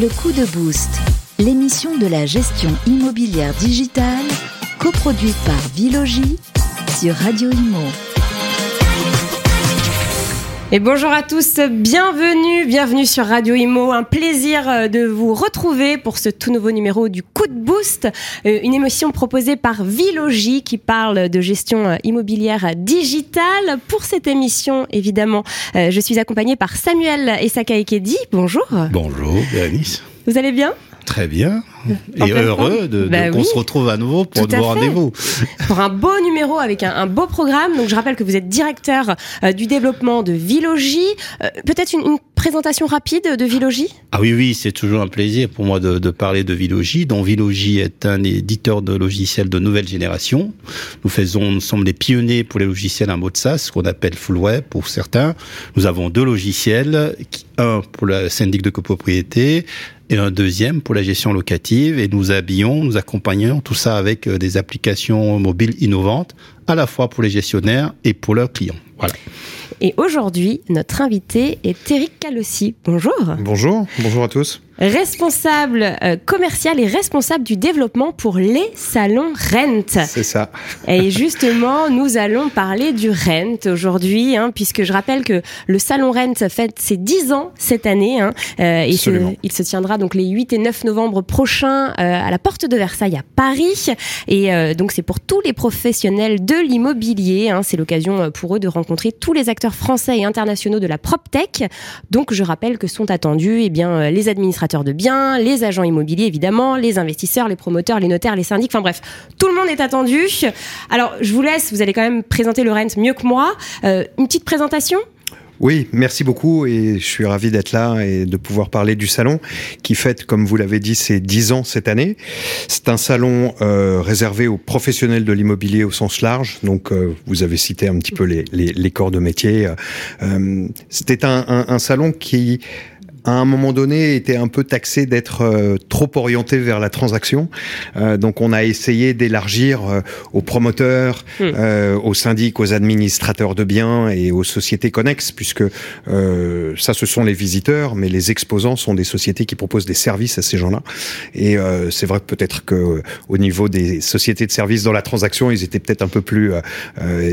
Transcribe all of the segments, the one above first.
Le coup de boost, l'émission de la gestion immobilière digitale, coproduite par Vilogie sur Radio Imo. Et bonjour à tous, bienvenue, bienvenue sur Radio Imo. Un plaisir euh, de vous retrouver pour ce tout nouveau numéro du Coup de Boost, euh, une émission proposée par Vilogie qui parle de gestion euh, immobilière digitale. Pour cette émission, évidemment, je suis accompagnée par Samuel Esakaekedi. Bonjour. Bonjour, Bérénice. Vous allez bien? Très bien. Et heureux de, bah qu'on se retrouve à nouveau pour de rendez-vous. Pour un beau numéro avec un, beau programme. Donc je rappelle que vous êtes directeur euh, du développement de Vilogie. Euh, peut-être une, présentation rapide de Vilogie Ah oui, oui, c'est toujours un plaisir pour moi de, de parler de Vilogie. Donc Vilogie est un éditeur de logiciels de nouvelle génération. Nous faisons, nous sommes les pionniers pour les logiciels en mode SaaS, qu'on appelle full web pour certains. Nous avons deux logiciels, un pour la syndic de copropriété et un deuxième pour la gestion locative. Et nous habillons, nous accompagnons tout ça avec euh, des applications mobiles innovantes, à la fois pour les gestionnaires et pour leurs clients. Voilà. Et aujourd'hui, notre invité est Eric Calossi. Bonjour. Bonjour, bonjour à tous responsable euh, commercial et responsable du développement pour les salons Rent. C'est ça. Et justement, nous allons parler du Rent aujourd'hui, hein, puisque je rappelle que le salon Rent fête ses 10 ans cette année. Hein, euh, et il se tiendra donc les 8 et 9 novembre prochains euh, à la porte de Versailles à Paris. Et euh, donc c'est pour tous les professionnels de l'immobilier. Hein, c'est l'occasion pour eux de rencontrer tous les acteurs français et internationaux de la PropTech. Donc je rappelle que sont attendus eh bien, les administrateurs de biens, les agents immobiliers évidemment, les investisseurs, les promoteurs, les notaires, les syndics, enfin bref, tout le monde est attendu. Alors je vous laisse, vous allez quand même présenter le Rent mieux que moi. Euh, une petite présentation? Oui, merci beaucoup et je suis ravi d'être là et de pouvoir parler du salon qui fête, comme vous l'avez dit, ses 10 ans cette année. C'est un salon euh, réservé aux professionnels de l'immobilier au sens large. Donc, euh, vous avez cité un petit peu les, les, corps de métier. C'était un, salon qui à un moment donné, était un peu taxé d'être euh, trop orienté vers la transaction. Euh, donc, on a essayé d'élargir euh, aux promoteurs, hmm. aux syndics, aux administrateurs de biens et aux sociétés connexes, puisque ça, ce sont les visiteurs, mais les exposants sont des sociétés qui proposent des services à ces gens-là. Et c'est vrai que peut-être que au niveau des sociétés de services dans la transaction, ils étaient peut-être un peu plus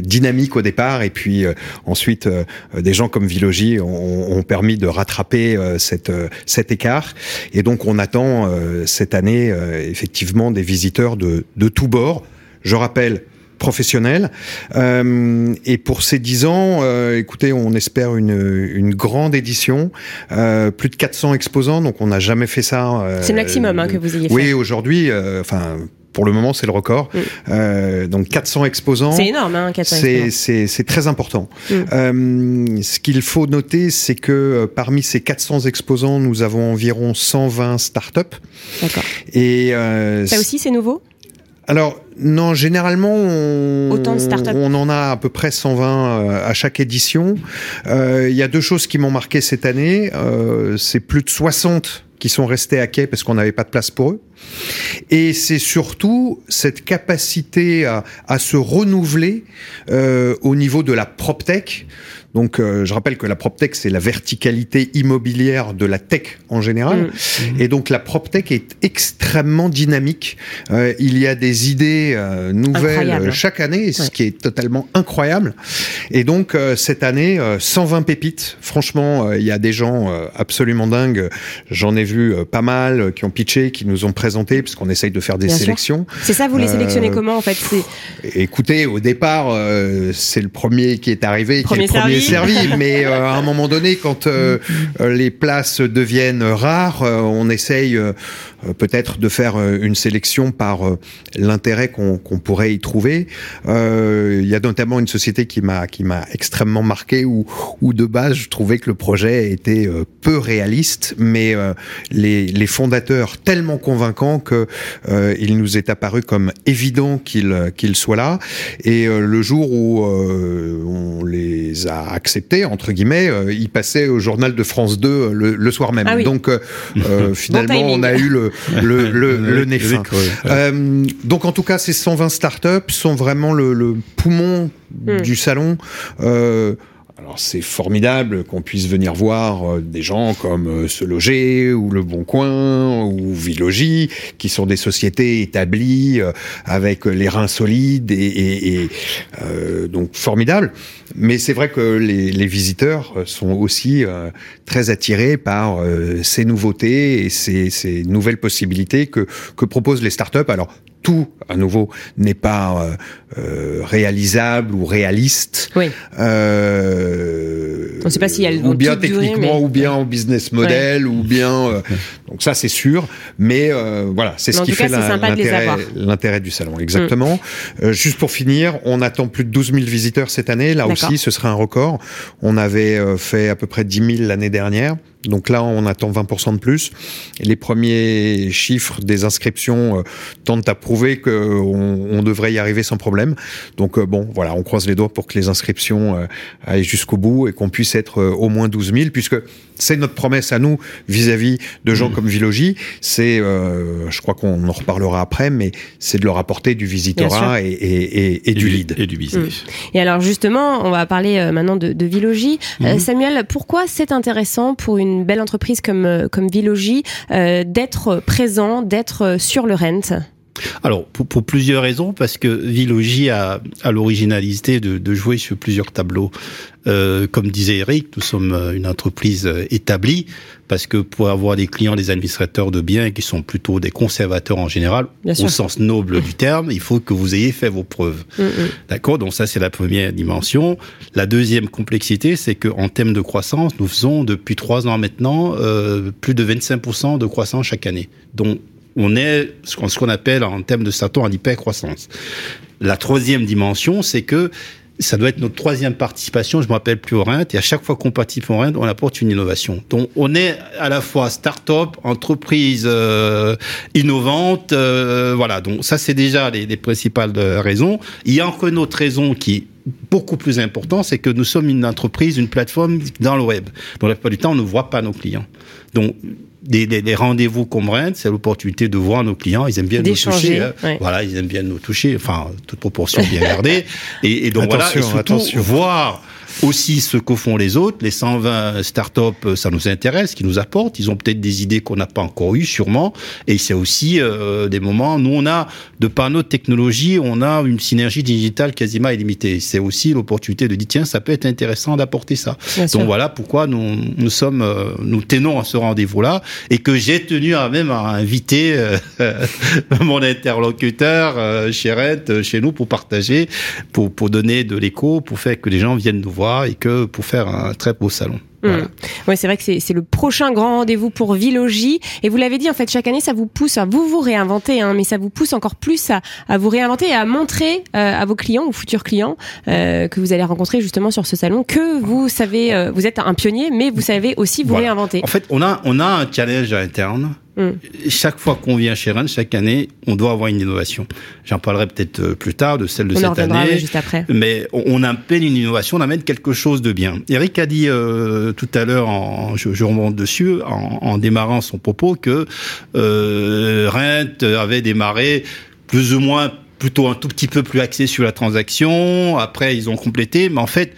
dynamiques au départ, et puis ensuite, des gens comme Vilogie ont, ont permis de rattraper cette, euh, cet écart. Et donc on attend euh, cette année euh, effectivement des visiteurs de, de tous bords. Je rappelle, professionnels. Euh, et pour ces dix ans, euh, écoutez, on espère une, une grande édition, euh, plus de 400 exposants, donc on n'a jamais fait ça. c'est le maximum hein, que vous ayez fait. Oui, aujourd'hui, enfin pour le moment, c'est le record. Mm. Euh, donc 400 exposants. C'est énorme, hein, 400 C'est très important. Mm. Euh, ce qu'il faut noter, c'est que euh, parmi ces 400 exposants, nous avons environ 120 startups. D'accord. Et ça aussi, c'est nouveau? Alors non, généralement on, on en a à peu près 120 à chaque édition. Il y a deux choses qui m'ont marqué cette année. c'est plus de 60 qui sont restés à quai parce qu'on n'avait pas de place pour eux. Et c'est surtout cette capacité à, à se renouveler euh, au niveau de la PropTech. Donc, euh, je rappelle que la PropTech, c'est la verticalité immobilière de la tech en général. Mmh. Et donc, la PropTech est extrêmement dynamique. Euh, il y a des idées euh, nouvelles chaque année, ce qui est totalement incroyable. Et donc, euh, cette année, 120 pépites. Franchement, il y a des gens absolument dingues. J'en ai vu pas mal qui ont pitché, qui nous ont présenté, puisqu'on essaye de faire des sélections. C'est ça, vous les sélectionnez comment, en fait? Écoutez, au départ, c'est le premier qui est arrivé, qui est le premier servi, mais euh, à un moment donné, quand euh, euh, les places deviennent rares, on essaye peut-être de faire une sélection par l'intérêt qu'on pourrait y trouver. Il y a notamment une société qui m'a qui m'a extrêmement marqué où où de base je trouvais que le projet était peu réaliste, mais les, les fondateurs tellement convaincants que il nous est apparu comme évident qu'il qu'il soit là. Et le jour où on les a accepté entre guillemets, euh, il passait au journal de France 2 euh, le, soir même. Ah donc euh, finalement, on a eu le, le, le, nez fin. donc en tout cas, ces 120 startups sont vraiment le, poumon hmm. du salon Alors c'est formidable qu'on puisse venir voir euh, des gens comme euh, Se Loger ou Le Bon Coin ou Villogie, qui sont des sociétés établies euh, avec les reins solides et, donc formidable. Mais c'est vrai que les, visiteurs sont aussi très attirés par ces nouveautés et ces, ces nouvelles possibilités que, que proposent les startups. Alors tout, à nouveau, n'est pas euh, euh, réalisable ou réaliste. Oui. Euh, On ne sait pas s'il y a ou bien techniquement, ou bien au business model, ou bien. donc ça, c'est sûr. Mais voilà, c'est ce qui fait l'intérêt du salon. Exactement. Mm. juste pour finir, on attend plus de 12 000 visiteurs cette année. Là aussi, ce serait un record. On avait fait à peu près 10 000 l'année dernière. Donc là, on attend 20% de plus. les premiers chiffres des inscriptions euh, tentent à prouver qu'on on devrait y arriver sans problème. Donc euh, bon, voilà, on croise les doigts pour que les inscriptions euh, aillent jusqu'au bout et qu'on puisse être au moins 12 000, puisque c'est notre promesse à nous vis-à-vis de gens mmh. comme Vilogie. C'est, je crois qu'on en reparlera après, mais c'est de leur apporter du visitorat et, du lead. Et du business. Mmh. Et alors justement, on va parler maintenant de, de Vilogie. Mmh. Samuel, pourquoi c'est intéressant pour une belle entreprise comme, euh, comme Vilogie euh, d'être présent, d'être sur le rent? Alors, pour, pour, plusieurs raisons, parce que Vilogie a, a l'originalité de, de, jouer sur plusieurs tableaux. Euh, comme disait Eric, nous sommes euh, une entreprise euh, établie, parce que pour avoir des clients, des administrateurs de biens qui sont plutôt des conservateurs en général, au sens noble du terme, il faut que vous ayez fait vos preuves. Mm, mm. D'accord? Donc ça, c'est la première dimension. La deuxième complexité, c'est qu'en termes de croissance, nous faisons depuis trois ans maintenant euh, plus de 25% de croissance chaque année. Donc on est ce qu'on appelle en termes de Satan en hyper-croissance. La troisième dimension, c'est que ça doit être notre troisième participation, je me rappelle plus au et à chaque fois qu'on participe au on apporte une innovation. Donc on est à la fois start-up, entreprise euh, innovante, euh, voilà. Donc ça c'est déjà les, les, principales raisons. Il y a encore une autre raison qui est beaucoup plus importante, c'est que nous sommes une entreprise, une plateforme dans le web. Dans la plupart du temps, on ne voit pas nos clients. Donc des, rendez-vous comme Rennes, c'est l'opportunité de voir nos clients. Ils aiment bien nous toucher. Hein. Voilà, ils aiment bien nous toucher. Enfin, toute proportion bien gardée. Et, et donc voilà, et surtout attention. voir aussi ce que font les autres. Les 120 startups, euh, ça nous intéresse, qui nous apportent. Ils ont peut-être des idées qu'on n'a pas encore eues, sûrement. Et c'est aussi euh, des moments. Nous, on a, de par notre technologie, on a une synergie digitale quasiment illimitée. C'est aussi l'opportunité de dire tiens, ça peut être intéressant d'apporter ça. Donc voilà pourquoi nous nous sommes, euh, nous tenons à ce rendez-vous-là et que j'ai tenu à même à inviter mon interlocuteur Red, chez nous, pour partager, pour pour donner de l'écho, pour faire que les gens viennent nous voir et que pour faire un très beau salon. Mmh. Ouais, c'est vrai que c'est le prochain grand rendez-vous pour Vilogie. Et vous l'avez dit, en fait, chaque année, ça vous pousse à vous vous réinventer, hein, mais ça vous pousse encore plus à, à vous réinventer et à montrer euh, à vos clients ou futurs clients euh, que vous allez rencontrer justement sur ce salon que vous savez, euh, vous êtes un pionnier, mais vous savez aussi vous réinventer. En fait, on a on a un challenge interne Mm. Chaque fois qu'on vient chez Rennes, chaque année, on doit avoir une innovation. J'en parlerai peut-être euh, plus tard de celle de cette année. Juste après. Mais on appelle une innovation, on amène quelque chose de bien. Eric a dit euh, tout à l'heure, je, je, remonte dessus, en, en, démarrant son propos, que euh, Rennes avait démarré plus ou moins plutôt un tout petit peu plus axé sur la transaction. Après, ils ont complété. Mais en fait,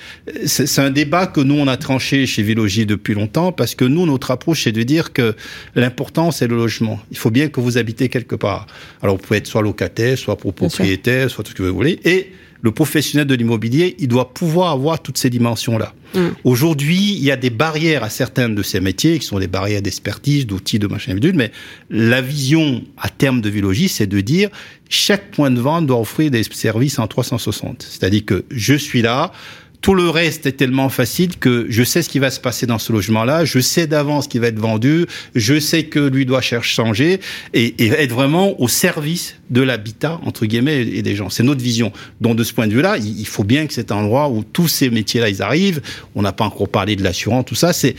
c'est un débat que nous, on a tranché chez Vélogie depuis longtemps parce que nous, notre approche, c'est de dire que l'important, c'est le logement. Il faut bien que vous habitez quelque part. Alors, vous pouvez être soit locataire, soit propriétaire, soit tout ce que vous voulez. Et le professionnel de l'immobilier, il doit pouvoir avoir toutes ces dimensions-là. Mm. Aujourd'hui, il y a des barrières à certains de ces métiers, qui sont des barrières d'expertise, d'outils, de machin bidule, mais la vision à terme de Vilogie, c'est de dire chaque point de vente doit offrir des services en 360. C'est-à-dire que je suis là, tout le reste est tellement facile que je sais ce qui va se passer dans ce logement-là, je sais d'avance ce qui va être vendu, je sais que lui doit chercher changer et, et être vraiment au service de l'habitat entre guillemets et des gens. C'est notre vision. Donc de ce point de vue-là, il faut bien que cet endroit où tous ces métiers-là ils arrivent. On n'a pas encore parlé de l'assurance, tout ça. C'est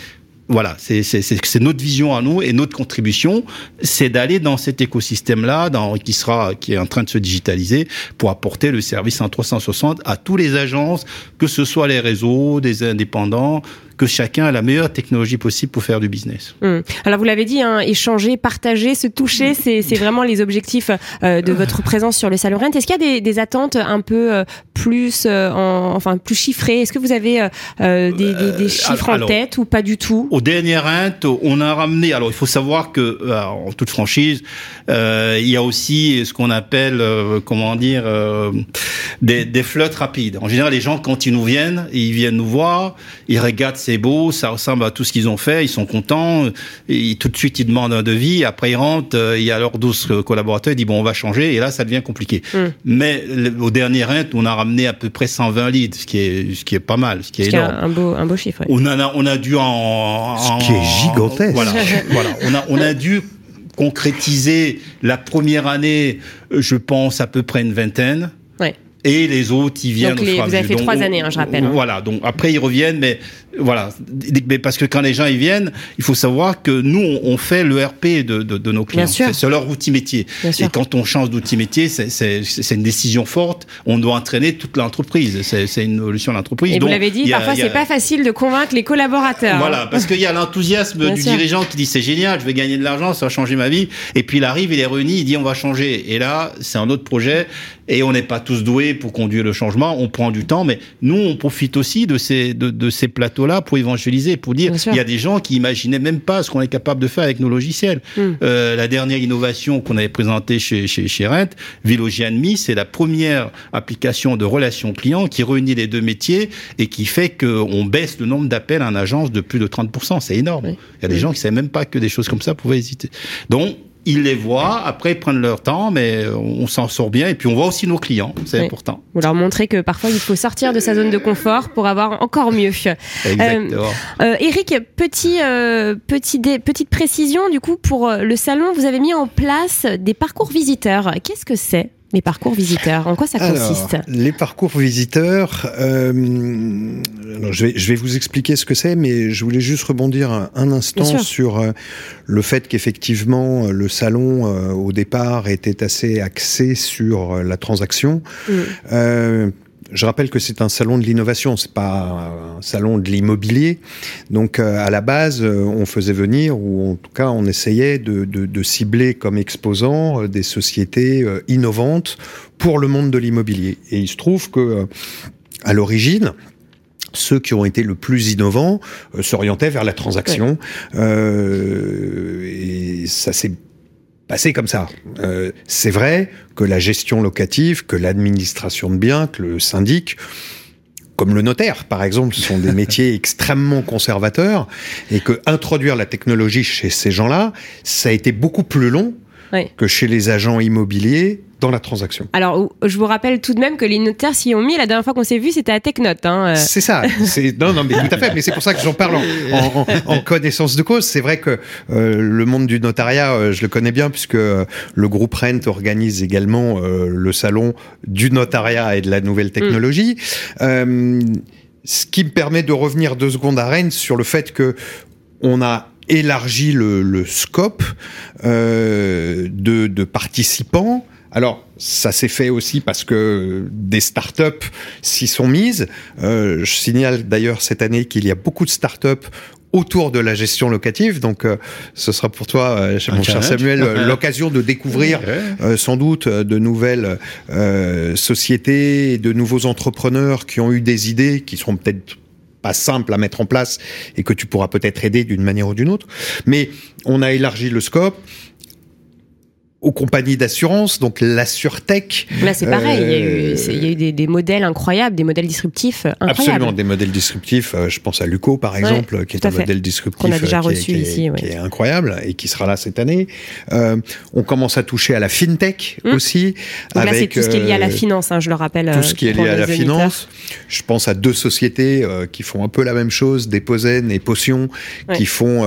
voilà, c'est notre vision à nous et notre contribution, c'est d'aller dans cet écosystème-là, qui sera, qui est en train de se digitaliser, pour apporter le service en 360 à tous les agences, que ce soit les réseaux, des indépendants, que chacun a la meilleure technologie possible pour faire du business. Hum. Alors vous l'avez dit, hein, échanger, partager, se toucher, c'est vraiment les objectifs euh, de votre présence sur le salon Rent. Est-ce qu'il y a des, des, attentes un peu euh, plus, euh, en, enfin plus chiffrées? Est-ce que vous avez des, des, des, chiffres en tête ou pas du tout? Au dernier Rent, on a ramené. Alors il faut savoir que, en toute franchise, il y a aussi ce qu'on appelle, comment dire, des, des flottes rapides. En général, les gens quand ils nous viennent, ils viennent nous voir, ils regardent, c'est beau, ça ressemble à tout ce qu'ils ont fait, ils sont contents, et tout de suite ils demandent un devis, après ils rentrent, il y a leurs 12 collaborateurs, ils disent bon on va changer, et là ça devient compliqué. Hmm. Mais au dernier rent, on a ramené à peu près 120 leads, ce qui est ce qui est pas mal, ce qui est énorme. un beau un beau chiffre. On a on a dû en, ce qui est gigantesque. Voilà, voilà, on a on a dû concrétiser la première année, je pense à peu près une vingtaine. Ouais et les autres ils viennent. Donc les, vous avez fait trois années, hein, je rappelle. Hein. Voilà, donc après ils reviennent, mais voilà, mais parce que quand les gens ils viennent, il faut savoir que nous on fait l'ERP de, de, de nos clients. C'est leur outil métier. et quand on change d'outil métier, c'est une décision forte. On doit entraîner toute l'entreprise. C'est une évolution de l'entreprise. Et vous l'avez dit, parfois c'est pas facile de convaincre les collaborateurs. Voilà, parce qu'il y a l'enthousiasme du dirigeant qui dit c'est génial, je vais gagner de l'argent, ça va changer ma vie. Et puis il arrive, il est réuni, il dit on va changer. Et là, c'est un autre projet. Et on n'est pas tous doués pour conduire le changement. On prend du temps, mais nous on profite aussi de ces de, de ces plateaux là pour évangéliser, pour dire il y a des gens qui imaginaient même pas ce qu'on est capable de faire avec nos logiciels. Hmm. Euh, la dernière innovation qu'on avait présentée chez, chez, chez Rent, Vilogianmi, c'est la première application de relation client qui réunit les deux métiers et qui fait qu'on baisse le nombre d'appels en agence de plus de 30%. C'est énorme. Il y a des gens qui savaient même pas que des choses comme ça pouvaient hésiter. Donc, ils les voient, après ils prennent leur temps, mais on s'en sort bien. Et puis on voit aussi nos clients, c'est important. Vous leur montrez que parfois il faut sortir de sa zone de confort pour avoir encore mieux. Exactement. Euh, euh, Eric, petit, euh, petit petite précision du coup pour le salon, vous avez mis en place des parcours visiteurs. Qu'est-ce que c'est? Les parcours visiteurs, en quoi ça consiste Les parcours visiteurs, euh, je, vais, je vais vous expliquer ce que c'est, mais je voulais juste rebondir un, instant sur euh, le fait qu'effectivement le salon euh, au départ était assez axé sur la transaction. Mm. Je rappelle que c'est un salon de l'innovation, c'est pas un salon de l'immobilier. Donc euh, à la base, euh, on faisait venir, ou en tout cas on essayait de, de, de cibler comme exposants euh, des sociétés innovantes pour le monde de l'immobilier. Et il se trouve que à l'origine, ceux qui ont été le plus innovants s'orientaient vers la transaction. Et ça s'est passé comme ça. Euh, c'est vrai que la gestion locative, que l'administration de biens, que le syndic, comme le notaire, par exemple, sont des métiers extrêmement conservateurs et que introduire la technologie chez ces gens-là, ça a été beaucoup plus long que chez les agents immobiliers dans la transaction. Alors, je vous rappelle tout de même que les notaires s'y ont mis. La dernière fois qu'on s'est vu, c'était à Technote. Hein. Euh. C'est ça. Non, non, mais tout à fait. Mais c'est pour ça que j'en parle en, connaissance de cause. C'est vrai que euh, le monde du notariat, euh, je le connais bien puisque le groupe Rent organise également le salon du notariat et de la nouvelle technologie. Mm. ce qui me permet de revenir deux secondes à Rennes sur le fait que on a élargi le, le scope euh, de, de, participants. Alors, ça s'est fait aussi parce que des startups s'y sont mises. Euh, je signale d'ailleurs cette année qu'il y a beaucoup de startups autour de la gestion locative. Donc, euh, ce sera pour toi, euh, mon cher Samuel, l'occasion de découvrir euh, sans doute de nouvelles sociétés, de nouveaux entrepreneurs qui ont eu des idées qui seront peut-être pas simple à mettre en place et que tu pourras peut-être aider d'une manière ou d'une autre. Mais on a élargi le scope aux compagnies d'assurance, donc l'AssureTech. Là, c'est pareil. il y a eu, euh, y a eu des, des, modèles incroyables, des modèles disruptifs incroyables. Absolument, des modèles disruptifs. Euh, je pense à Luco, par exemple, qui est un modèle disruptif qu'on a déjà euh, reçu qui, est, ici, qui est incroyable et qui sera là cette année. Euh, on commence à toucher à la fintech hum. aussi. Donc avec, là, c'est tout ce qui est lié à la finance, hein, je le rappelle. Tout ce qui est lié à la finance. Je pense à deux sociétés qui font un peu la même chose, Deposen et Potion, ouais. qui font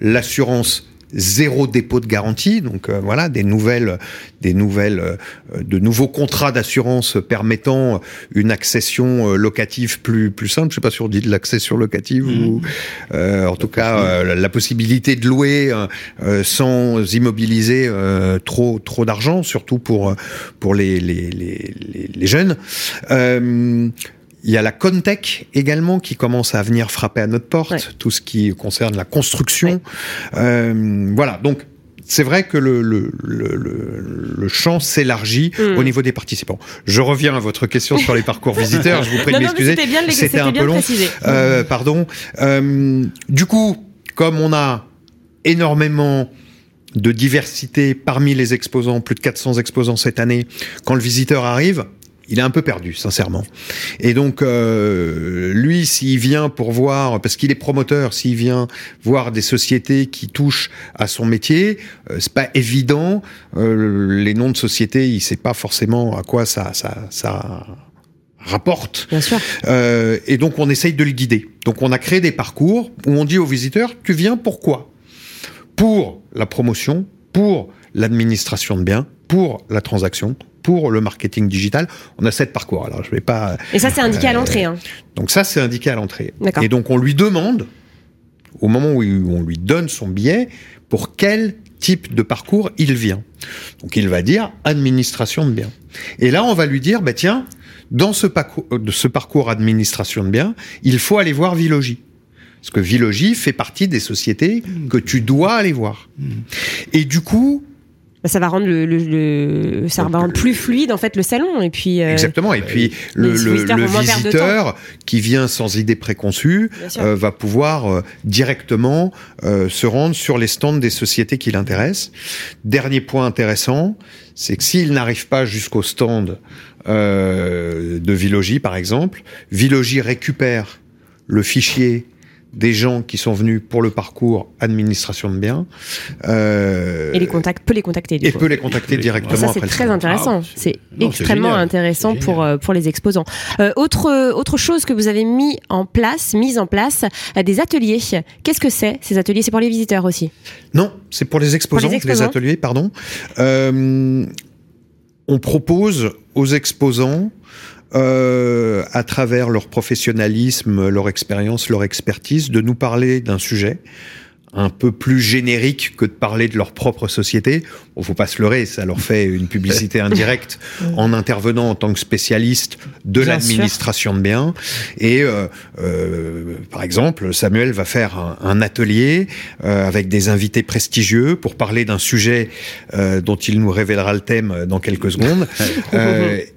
l'assurance zéro dépôt de garantie, donc euh, voilà des nouvelles, des nouvelles, euh, de nouveaux contrats d'assurance permettant une accession euh, locative plus plus simple. Je sais pas si on dit de l'accession locative mmh. ou en tout cas la possibilité de louer sans immobiliser trop trop d'argent, surtout pour pour les les, les, les jeunes Il y a la Contech également qui commence à venir frapper à notre porte, tout ce qui concerne la construction. Euh, voilà, donc c'est vrai que le, le, le, le champ s'élargit mm. au niveau des participants. Je reviens à votre question sur les parcours visiteurs. Je vous prie de m'excuser. C'était un peu long. Euh, pardon. Euh, du coup, comme on a énormément de diversité parmi les exposants, plus de 400 exposants cette année, quand le visiteur arrive, il est un peu perdu, sincèrement. Et donc, euh, lui, s'il vient pour voir, parce qu'il est promoteur, s'il vient voir des sociétés qui touchent à son métier, euh, c'est pas évident. Euh, les noms de sociétés, il sait pas forcément à quoi ça, ça, ça rapporte. Bien sûr. Euh, et donc, on essaye de le guider. Donc, on a créé des parcours où on dit aux visiteurs, tu viens pourquoi Pour la promotion, pour l'administration de biens, pour la transaction, pour le marketing digital. On a sept parcours. Alors, je vais pas. Et ça, c'est indiqué à euh, l'entrée. Hein. Donc ça, c'est indiqué à l'entrée. Et donc, on lui demande, au moment où on lui donne son billet, pour quel type de parcours il vient. Donc, il va dire administration de biens. Et là, on va lui dire, bah tiens, dans ce parcours, de ce parcours administration de biens, il faut aller voir Vilogie. Parce que Vilogie fait partie des sociétés que tu dois aller voir. Mmh. Et du coup, bah, ça va rendre le, ça va rendre plus fluide en fait le salon. Et puis euh, exactement. Et puis le, visiteur qui vient sans idée préconçue euh, va pouvoir euh, directement se rendre sur les stands des sociétés qui l'intéressent. Dernier point intéressant, c'est que s'il n'arrive pas jusqu'au stand de Vilogie par exemple, Vilogie récupère le fichier des gens qui sont venus pour le parcours administration de biens. Euh, et les contacts, peut les contacter. et peut les contacter directement. Ça c'est très intéressant. Ah, c'est extrêmement intéressant pour euh, pour les exposants. Euh, autre autre chose que vous avez mis en place, mise en place, euh, des ateliers. Qu'est-ce que c'est ces ateliers? C'est pour les visiteurs aussi? Non, c'est pour les exposants. Pour les, exposants. les ateliers, pardon. Euh, on propose aux exposants euh, à travers leur professionnalisme, leur expérience, leur expertise, de nous parler d'un sujet un peu plus générique que de parler de leur propre société. Bon, faut pas se leurrer, ça leur fait une publicité indirecte en intervenant en tant que spécialiste de l'administration de biens. Et euh, euh, par exemple, Samuel va faire un, un atelier euh, avec des invités prestigieux pour parler d'un sujet euh, dont il nous révélera le thème dans quelques secondes.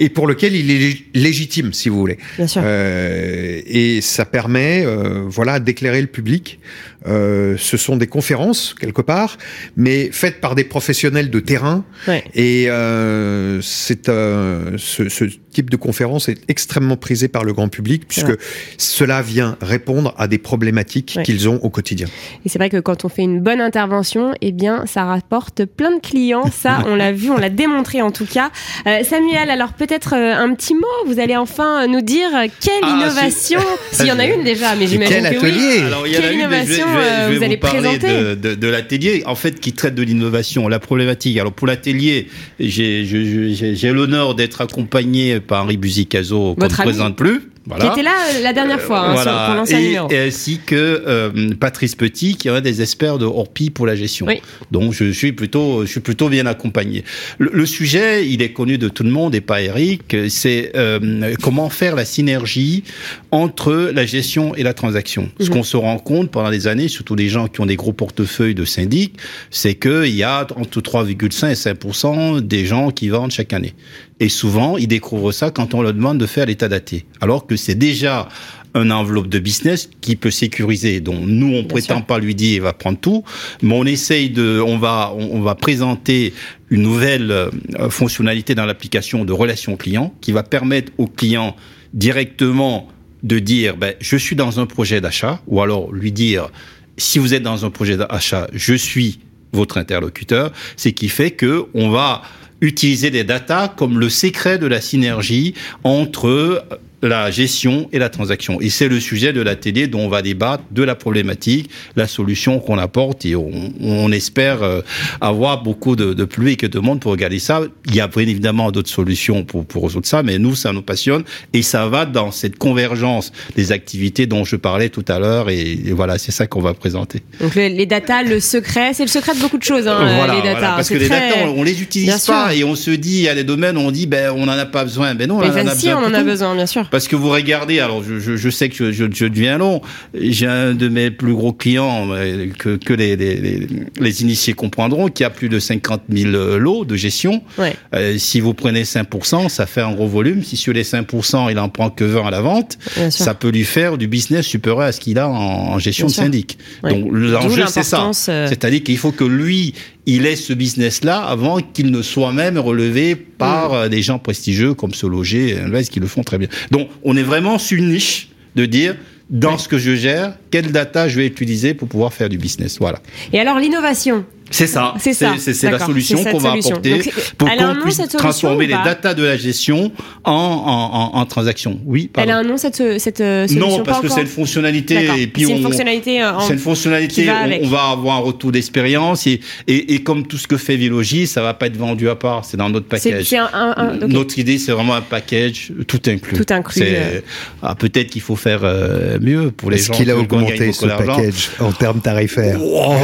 et pour lequel il est légitime, si vous voulez. Bien sûr. Euh, et ça permet, euh, voilà, d'éclairer le public. Euh, ce sont des conférences quelque part, mais faites par des professionnels de terrain. Ouais. Et euh, c'est euh, ce, ce, type de conférence est extrêmement prisé par le grand public puisque cela vient répondre à des problématiques ouais. qu'ils ont au quotidien. Et c'est vrai que quand on fait une bonne intervention, eh bien, ça rapporte plein de clients. Ça, on l'a vu, on l'a démontré en tout cas. Euh, Samuel, alors peut-être un petit mot. Vous allez enfin nous dire quelle ah, innovation, s'il y en a une déjà, mais j'imagine que atelier. oui. Alors, il y quelle innovation vais, je vais vous, allez parler présenter de, de, de l'atelier, en fait, qui traite de l'innovation, la problématique. Alors pour l'atelier, j'ai l'honneur d'être accompagné par Henri Buzicazo, qu'on ne présente plus. Voilà. Qui était là euh, la dernière fois, hein, voilà. sur, l'ancien numéro. Et ainsi que euh, Patrice Petit, qui est un des experts de Orpi pour la gestion. Oui. Donc je suis plutôt, je suis plutôt bien accompagné. Le, le, sujet, il est connu de tout le monde et pas Eric. C'est euh, comment faire la synergie entre la gestion et la transaction. Ce qu'on se rend compte pendant des années, surtout les gens qui ont des gros portefeuilles de syndic, c'est qu'il y a entre 3,5 et 5 des gens qui vendent chaque année. Et souvent, ils découvrent ça quand on leur demande de faire l'état daté. Alors que c'est déjà un enveloppe de business qui peut sécuriser. Donc nous, on Bien prétend sûr. pas lui dire il va prendre tout, mais on essaye de, on va, on va présenter une nouvelle euh, fonctionnalité dans l'application de relation client qui va permettre au client directement de dire ben, je suis dans un projet d'achat ou alors lui dire si vous êtes dans un projet d'achat, je suis votre interlocuteur, c'est qui fait que on va utiliser des datas comme le secret de la synergie entre la gestion et la transaction. Et c'est le sujet de la télé dont on va débattre de la problématique, la solution qu'on apporte et on, on espère euh, avoir beaucoup de, de public et de monde pour regarder ça. Il y a bien évidemment d'autres solutions pour, pour résoudre ça, mais nous, ça nous passionne et ça va dans cette convergence des activités dont je parlais tout à l'heure et, et voilà, c'est ça qu'on va présenter. Donc le, les datas, le secret, c'est le secret de beaucoup de choses, hein, voilà, les datas. Voilà, parce que très... les datas, on, on les utilise bien pas sûr. et on se dit, il y a des domaines où on dit, ben, on n'en a pas besoin. Ben non, on en a si, besoin. on en a besoin, bien sûr. Parce que vous regardez, alors je, je, je sais que je, je, je deviens long. J'ai un de mes plus gros clients euh, que, que les, les, les, initiés comprendront, qui a plus de 50 000 euh, lots de gestion. Ouais. Euh, si vous prenez 5%, ça fait un gros volume. Si sur les 5%, il en prend que 20 à la vente, ça peut lui faire du business supérieur à ce qu'il a en, en gestion Bien de sûr. syndic. Ouais. Donc l'enjeu, c'est ça. Euh... C'est-à-dire qu'il faut que lui, il ait ce business-là avant qu'il ne soit même relevé par mmh. des gens prestigieux comme Sologer et Invest qui le font très bien. Donc, on est vraiment sur une niche de dire dans ce que je gère, quelle data je vais utiliser pour pouvoir faire du business. Voilà. Et alors l'innovation c'est ça. C'est ça. C'est la solution qu'on va apporter Donc, pour qu'on puisse transformer les datas de la gestion en, en, en, en transaction. Oui. Pardon. Elle a un nom cette, cette solution Non, parce que c'est une fonctionnalité et puis c'est une fonctionnalité. C'est une fonctionnalité. On, on, va avoir un retour d'expérience et, et, et, comme tout ce que fait Vilogie, ça va pas être vendu à part. C'est dans notre package. C'est un, un, okay. Notre idée, c'est vraiment un package tout inclus. Tout inclus. Euh... Ah, Peut-être qu'il faut faire euh, mieux pour les gens. Est-ce qu'il a augmenté ce package en termes tarifaires oh,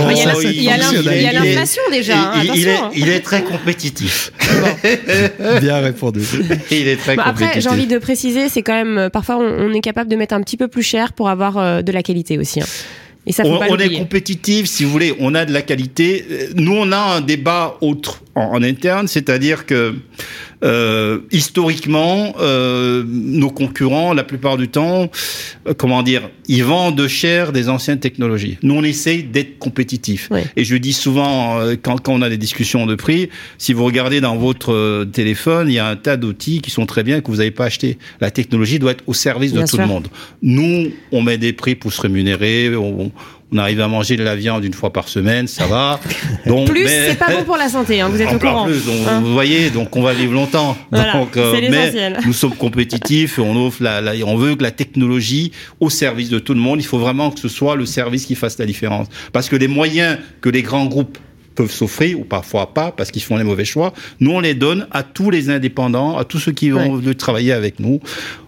Il y a l'inflation déjà. Hein, il, il, est, il, est, très compétitif. Bon. Bien répondu. il est très bon, compétitif. Après, j'ai envie de préciser, c'est quand même parfois on, on, est capable de mettre un petit peu plus cher pour avoir euh, de la qualité aussi. Hein. Et ça, on, on est compétitif, si vous voulez, on a de la qualité. Nous, on a un débat autre en, en interne, c'est-à-dire que euh, historiquement, euh, nos concurrents, la plupart du temps, euh, comment dire, ils vendent cher des anciennes technologies. Nous, on essaye d'être compétitifs. Oui. Et je dis souvent, euh, quand, quand, on a des discussions de prix, si vous regardez dans votre euh, téléphone, il y a un tas d'outils qui sont très bien que vous n'avez pas acheté. La technologie doit être au service de tout le monde. Nous, on met des prix pour se rémunérer. On, on arrive à manger de la viande une fois par semaine, ça va. Donc, plus, c'est pas bon pour la santé, hein, vous êtes au courant. Plus, donc, hein vous voyez, donc on va vivre longtemps. Voilà, donc, euh, mais nous sommes compétitifs on offre la, la, on veut que la technologie au service de tout le monde. Il faut vraiment que ce soit le service qui fasse la différence. Parce que les moyens que les grands groupes peuvent s'offrir ou parfois pas parce qu'ils font les mauvais choix. Nous, on les donne à tous les indépendants, à tous ceux qui vont travailler avec nous.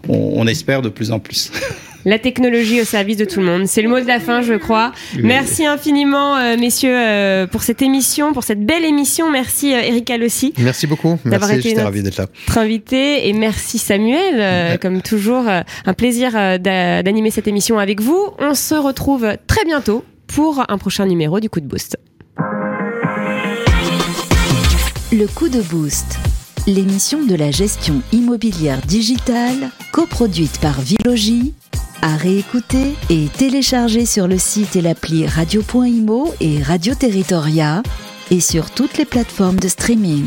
On, on espère de plus en plus. La technologie au service de tout le monde. C'est le mot de la fin, je crois. Oui. Merci infiniment, euh, messieurs, euh, pour cette émission, pour cette belle émission. Merci, euh, Erika Lossi. Merci beaucoup. Merci, j'étais ravi d'être là. Notre invité. Et merci, Samuel. Ouais. Comme toujours, euh, un plaisir euh, d'animer cette émission avec vous. On se retrouve très bientôt pour un prochain numéro du Coup de Boost. Le Coup de Boost l'émission de la gestion immobilière digitale, coproduite par Vilogie, à réécouter et télécharger sur le site et l'appli radio.imo et Radio Territoria et sur toutes les plateformes de streaming.